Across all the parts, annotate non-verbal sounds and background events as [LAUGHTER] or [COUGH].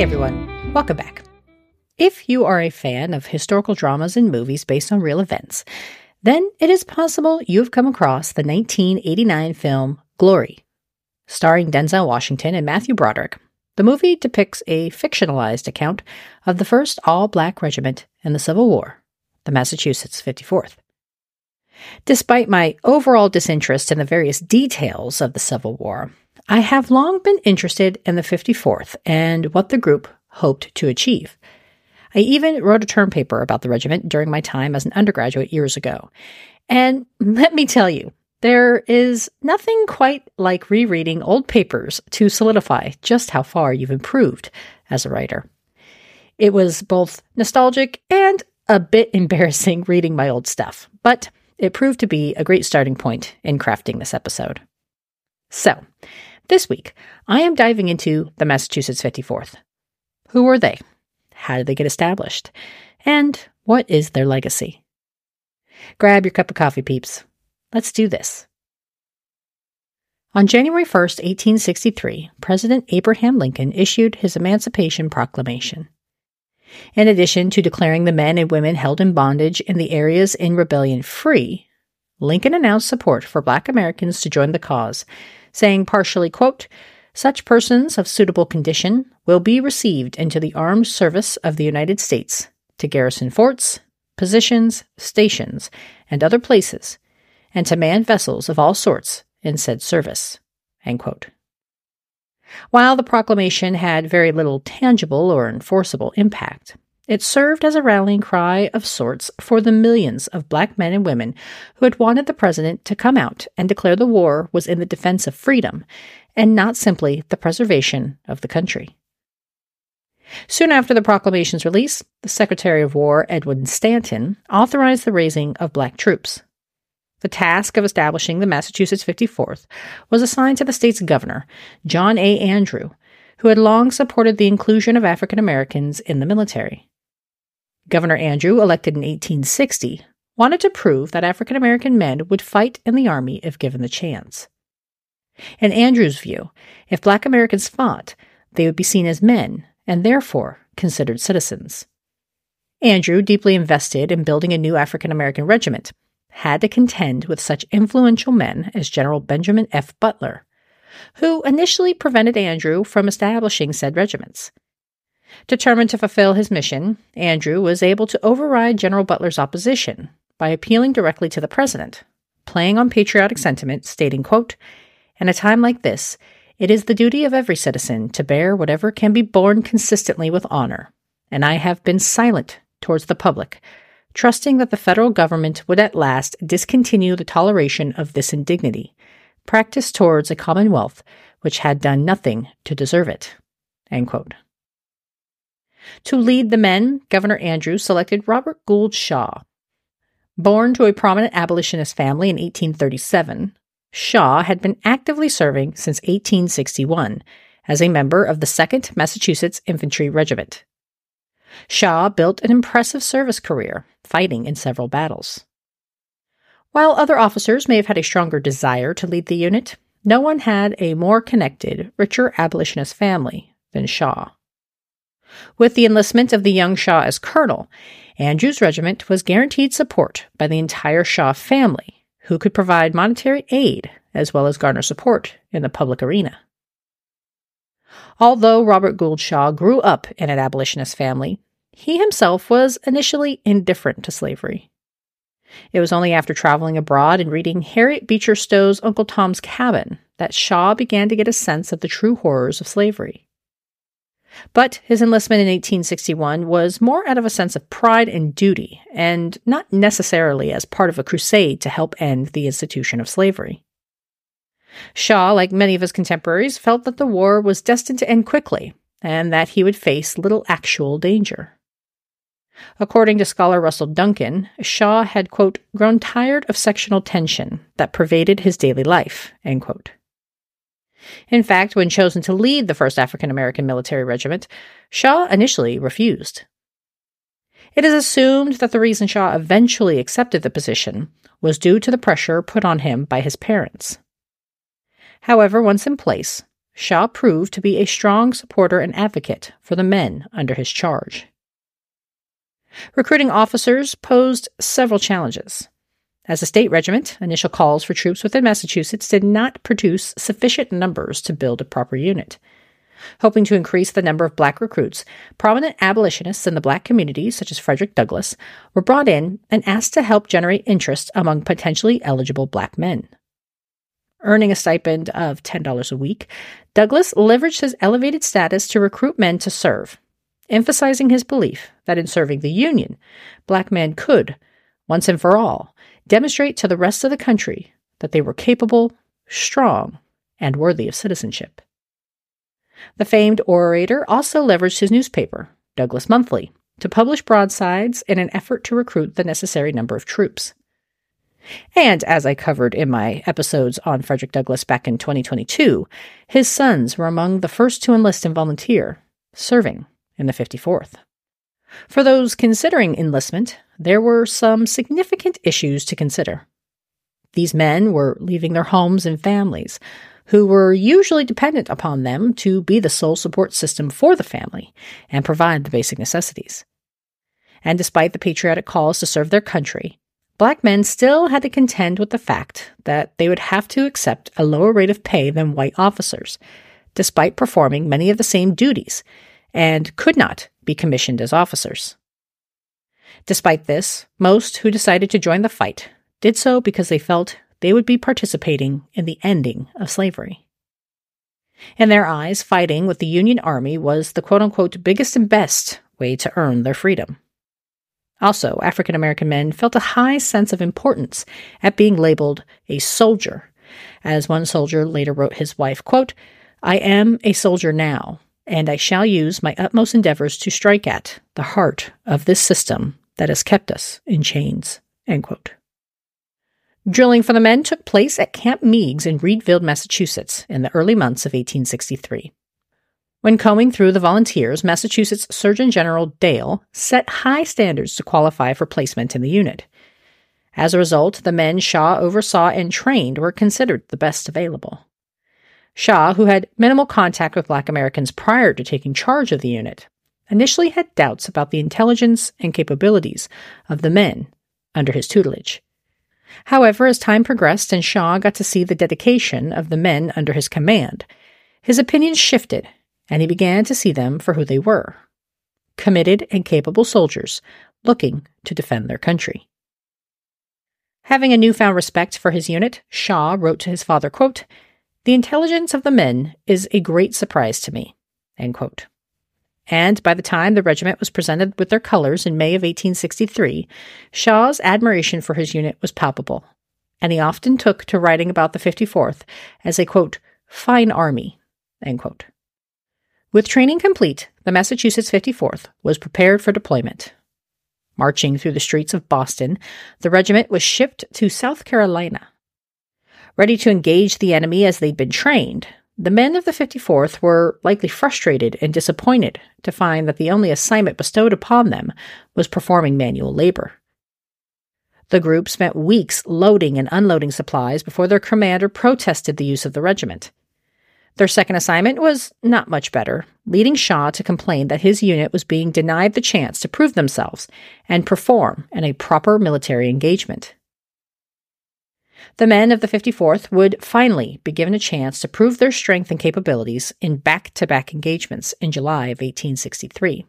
Hey everyone, welcome back. If you are a fan of historical dramas and movies based on real events, then it is possible you have come across the 1989 film Glory. Starring Denzel Washington and Matthew Broderick, the movie depicts a fictionalized account of the first all black regiment in the Civil War, the Massachusetts 54th. Despite my overall disinterest in the various details of the Civil War, I have long been interested in the 54th and what the group hoped to achieve. I even wrote a term paper about the regiment during my time as an undergraduate years ago. And [LAUGHS] let me tell you, there is nothing quite like rereading old papers to solidify just how far you've improved as a writer. It was both nostalgic and a bit [LAUGHS] embarrassing reading my old stuff, but it proved to be a great starting point in crafting this episode. So, this week, I am diving into the Massachusetts 54th. Who were they? How did they get established? And what is their legacy? Grab your cup of coffee, peeps. Let's do this. On January 1st, 1863, President Abraham Lincoln issued his Emancipation Proclamation. In addition to declaring the men and women held in bondage in the areas in rebellion free, Lincoln announced support for black Americans to join the cause saying partially, quote, such persons of suitable condition will be received into the armed service of the United States to garrison forts, positions, stations, and other places, and to man vessels of all sorts in said service. While the proclamation had very little tangible or enforceable impact, it served as a rallying cry of sorts for the millions of black men and women who had wanted the president to come out and declare the war was in the defense of freedom and not simply the preservation of the country. Soon after the proclamation's release, the Secretary of War, Edwin Stanton, authorized the raising of black troops. The task of establishing the Massachusetts 54th was assigned to the state's governor, John A. Andrew, who had long supported the inclusion of African Americans in the military. Governor Andrew, elected in 1860, wanted to prove that African American men would fight in the Army if given the chance. In Andrew's view, if black Americans fought, they would be seen as men and therefore considered citizens. Andrew, deeply invested in building a new African American regiment, had to contend with such influential men as General Benjamin F. Butler, who initially prevented Andrew from establishing said regiments. Determined to fulfill his mission, Andrew was able to override General Butler's opposition by appealing directly to the president, playing on patriotic sentiment, stating, quote, In a time like this, it is the duty of every citizen to bear whatever can be borne consistently with honor, and I have been silent towards the public, trusting that the federal government would at last discontinue the toleration of this indignity, practiced towards a commonwealth which had done nothing to deserve it. End quote. To lead the men, Governor Andrews selected Robert Gould Shaw. Born to a prominent abolitionist family in 1837, Shaw had been actively serving since 1861 as a member of the 2nd Massachusetts Infantry Regiment. Shaw built an impressive service career, fighting in several battles. While other officers may have had a stronger desire to lead the unit, no one had a more connected, richer abolitionist family than Shaw. With the enlistment of the young Shaw as colonel, Andrew's regiment was guaranteed support by the entire Shaw family, who could provide monetary aid as well as garner support in the public arena. Although Robert Gould Shaw grew up in an abolitionist family, he himself was initially indifferent to slavery. It was only after traveling abroad and reading Harriet Beecher Stowe's Uncle Tom's Cabin that Shaw began to get a sense of the true horrors of slavery. But his enlistment in 1861 was more out of a sense of pride and duty, and not necessarily as part of a crusade to help end the institution of slavery. Shaw, like many of his contemporaries, felt that the war was destined to end quickly and that he would face little actual danger. According to scholar Russell Duncan, Shaw had, quote, grown tired of sectional tension that pervaded his daily life, end quote. In fact, when chosen to lead the 1st African American Military Regiment, Shaw initially refused. It is assumed that the reason Shaw eventually accepted the position was due to the pressure put on him by his parents. However, once in place, Shaw proved to be a strong supporter and advocate for the men under his charge. Recruiting officers posed several challenges. As a state regiment, initial calls for troops within Massachusetts did not produce sufficient numbers to build a proper unit. Hoping to increase the number of black recruits, prominent abolitionists in the black community, such as Frederick Douglass, were brought in and asked to help generate interest among potentially eligible black men. Earning a stipend of $10 a week, Douglass leveraged his elevated status to recruit men to serve, emphasizing his belief that in serving the Union, black men could, once and for all, demonstrate to the rest of the country that they were capable, strong, and worthy of citizenship. The famed orator also leveraged his newspaper, Douglass Monthly, to publish broadsides in an effort to recruit the necessary number of troops. And as I covered in my episodes on Frederick Douglass back in 2022, his sons were among the first to enlist and volunteer, serving in the 54th. For those considering enlistment, there were some significant issues to consider. These men were leaving their homes and families, who were usually dependent upon them to be the sole support system for the family and provide the basic necessities. And despite the patriotic calls to serve their country, black men still had to contend with the fact that they would have to accept a lower rate of pay than white officers, despite performing many of the same duties, and could not be commissioned as officers. Despite this, most who decided to join the fight did so because they felt they would be participating in the ending of slavery. In their eyes, fighting with the Union Army was the quote unquote biggest and best way to earn their freedom. Also, African American men felt a high sense of importance at being labeled a soldier. As one soldier later wrote his wife, quote, I am a soldier now, and I shall use my utmost endeavors to strike at the heart of this system that has kept us in chains. Drilling for the men took place at Camp Meigs in Readville, Massachusetts, in the early months of 1863. When combing through the volunteers, Massachusetts Surgeon General Dale set high standards to qualify for placement in the unit. As a result, the men Shaw oversaw and trained were considered the best available. Shaw, who had minimal contact with black Americans prior to taking charge of the unit, initially had doubts about the intelligence and capabilities of the men under his tutelage. However, as time progressed and Shaw got to see the dedication of the men under his command, his opinions shifted and he began to see them for who they were committed and capable soldiers looking to defend their country. Having a newfound respect for his unit, Shaw wrote to his father, quote, The intelligence of the men is a great surprise to me. And by the time the regiment was presented with their colors in May of 1863, Shaw's admiration for his unit was palpable, and he often took to writing about the 54th as a quote, fine army. With training complete, the Massachusetts 54th was prepared for deployment. Marching through the streets of Boston, the regiment was shipped to South Carolina. Ready to engage the enemy as they'd been trained, the men of the 54th were likely frustrated and disappointed to find that the only assignment bestowed upon them was performing manual labor. The group spent weeks loading and unloading supplies before their commander protested the use of the regiment. Their second assignment was not much better, leading Shaw to complain that his unit was being denied the chance to prove themselves and perform in a proper military engagement. The men of the 54th would finally be given a chance to prove their strength and capabilities in back to back engagements in July of 1863.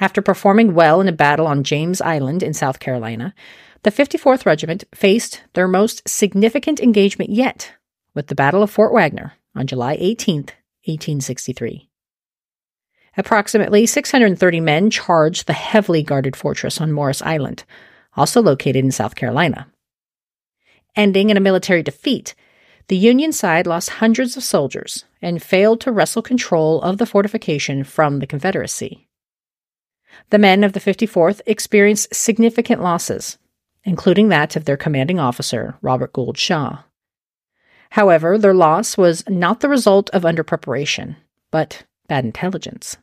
After performing well in a battle on James Island in South Carolina, the 54th Regiment faced their most significant engagement yet with the Battle of Fort Wagner on July 18, 1863. Approximately 630 men charged the heavily guarded fortress on Morris Island, also located in South Carolina. Ending in a military defeat, The Union side lost hundreds of soldiers and failed to wrestle control of the fortification from the Confederacy. The men of the 54th experienced significant losses, including that of their commanding officer, Robert Gould Shaw. However, their loss was not the result of underpreparation, but bad intelligence.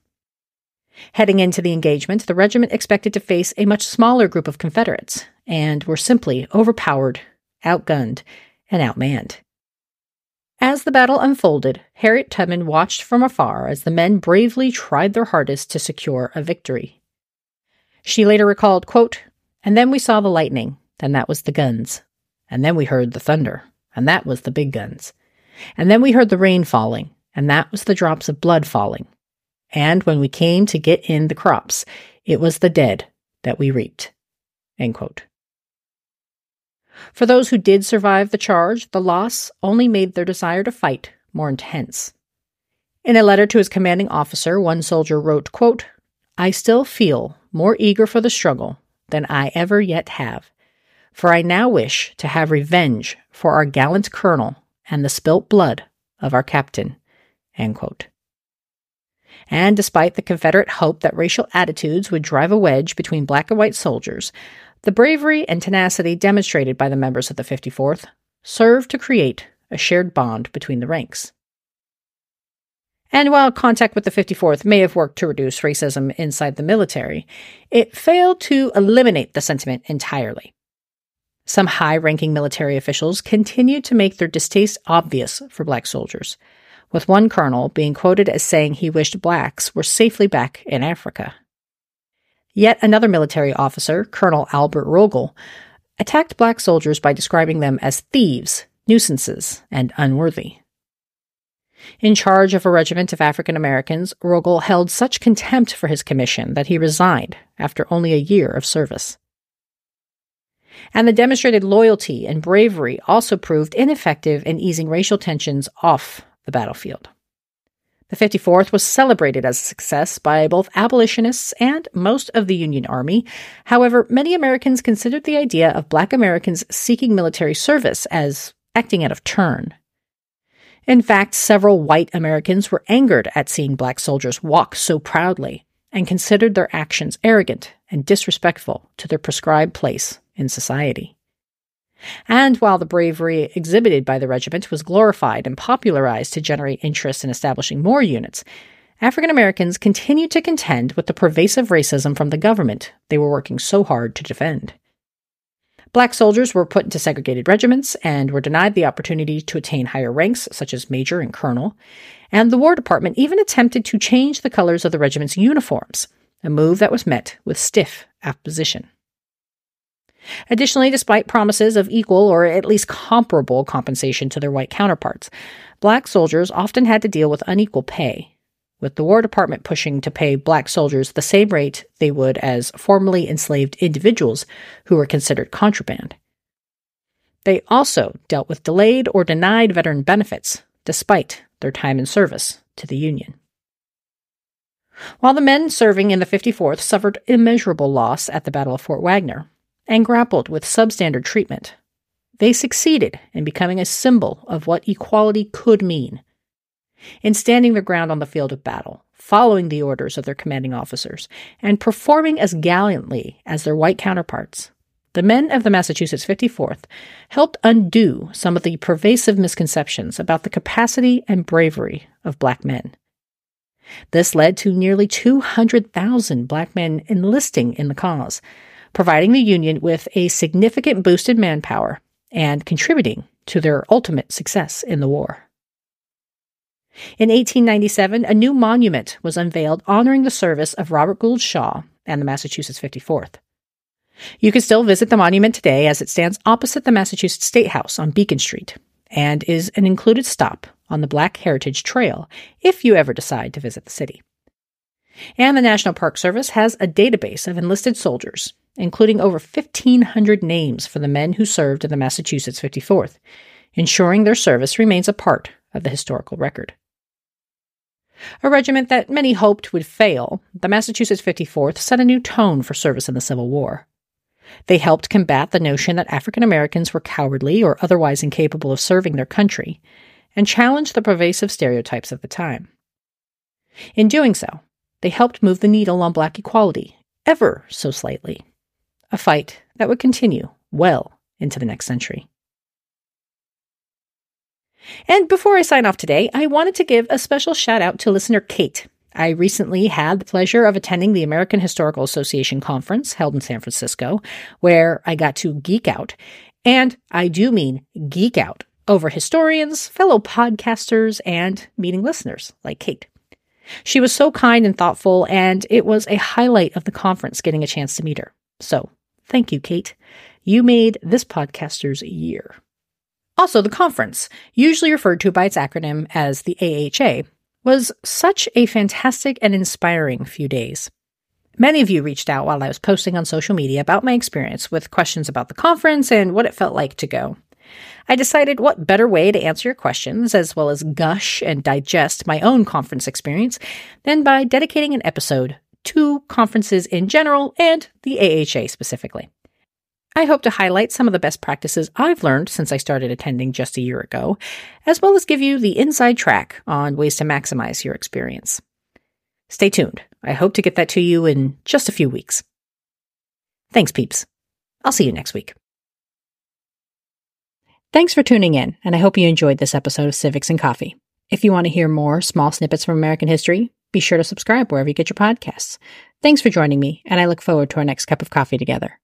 Heading into the engagement, the regiment expected to face a much smaller group of Confederates and were simply overpowered, outgunned, and outmanned. As the battle unfolded, Harriet Tubman watched from afar as the men bravely tried their hardest to secure a victory. She later recalled, quote, And then we saw the lightning, and that was the guns. And then we heard the thunder, and that was the big guns. And then we heard the rain falling, and that was the drops of blood falling. And when we came to get in the crops, it was the dead that we reaped. For those who did survive the charge, the loss only made their desire to fight more intense. In a letter to his commanding officer, one soldier wrote, quote, I still feel more eager for the struggle than I ever yet have, for I now wish to have revenge for our gallant colonel and the spilt blood of our captain. And despite the Confederate hope that racial attitudes would drive a wedge between black and white soldiers, the bravery and tenacity demonstrated by the members of the 54th served to create a shared bond between the ranks. And while contact with the 54th may have worked to reduce racism inside the military, it failed to eliminate the sentiment entirely. Some high ranking military officials continued to make their distaste obvious for black soldiers, with one colonel being quoted as saying he wished blacks were safely back in Africa. Yet another military officer, Colonel Albert Rogel, attacked black soldiers by describing them as thieves, nuisances, and unworthy. In charge of a regiment of African Americans, Rogel held such contempt for his commission that he resigned after only a year of service. And the demonstrated loyalty and bravery also proved ineffective in easing racial tensions off the battlefield. The 54th was celebrated as a success by both abolitionists and most of the Union Army. However, many Americans considered the idea of black Americans seeking military service as acting out of turn. In fact, several white Americans were angered at seeing black soldiers walk so proudly and considered their actions arrogant and disrespectful to their prescribed place in society. And while the bravery exhibited by the regiment was glorified and popularized to generate interest in establishing more units, African Americans continued to contend with the pervasive racism from the government they were working so hard to defend. Black soldiers were put into segregated regiments and were denied the opportunity to attain higher ranks, such as major and colonel, and the War Department even attempted to change the colors of the regiment's uniforms, a move that was met with stiff opposition. Additionally, despite promises of equal or at least comparable compensation to their white counterparts, black soldiers often had to deal with unequal pay, with the War Department pushing to pay black soldiers the same rate they would as formerly enslaved individuals who were considered contraband. They also dealt with delayed or denied veteran benefits, despite their time in service to the Union. While the men serving in the 54th suffered immeasurable loss at the Battle of Fort Wagner, and grappled with substandard treatment. They succeeded in becoming a symbol of what equality could mean. In standing their ground on the field of battle, following the orders of their commanding officers, and performing as gallantly as their white counterparts, the men of the Massachusetts 54th helped undo some of the pervasive misconceptions about the capacity and bravery of black men. This led to nearly 200,000 black men enlisting in the cause, providing the Union with a significant boost in manpower and contributing to their ultimate success in the war. In 1897, a new monument was unveiled honoring the service of Robert Gould Shaw and the Massachusetts 54th. You can still visit the monument today as it stands opposite the Massachusetts State House on Beacon Street and is an included stop on the Black Heritage Trail if you ever decide to visit the city. And the National Park Service has a database of enlisted soldiers including over 1,500 names for the men who served in the Massachusetts 54th, ensuring their service remains a part of the historical record. A regiment that many hoped would fail, the Massachusetts 54th set a new tone for service in the Civil War. They helped combat the notion that African Americans were cowardly or otherwise incapable of serving their country, and challenged the pervasive stereotypes of the time. In doing so, they helped move the needle on black equality, ever so slightly, a fight that would continue well into the next century. And before I sign off today, I wanted to give a special shout out to listener Kate. I recently had the pleasure of attending the American Historical Association conference held in San Francisco, where I got to geek out. And I do mean geek out over historians, fellow podcasters, and meeting listeners like Kate. She was so kind and thoughtful, and it was a highlight of the conference getting a chance to meet her. So, thank you, Kate. You made this podcaster's year. Also, the conference, usually referred to by its acronym as the AHA, was such a fantastic and inspiring few days. Many of you reached out while I was posting on social media about my experience with questions about the conference and what it felt like to go. I decided what better way to answer your questions, as well as gush and digest my own conference experience, than by dedicating an episode to conferences in general and the AHA specifically. I hope to highlight some of the best practices I've learned since I started attending just a year ago, as well as give you the inside track on ways to maximize your experience. Stay tuned. I hope to get that to you in just a few weeks. Thanks, peeps. I'll see you next week. Thanks for tuning in, and I hope you enjoyed this episode of Civics and Coffee. If you want to hear more small snippets from American history, be sure to subscribe wherever you get your podcasts. Thanks for joining me, and I look forward to our next cup of coffee together.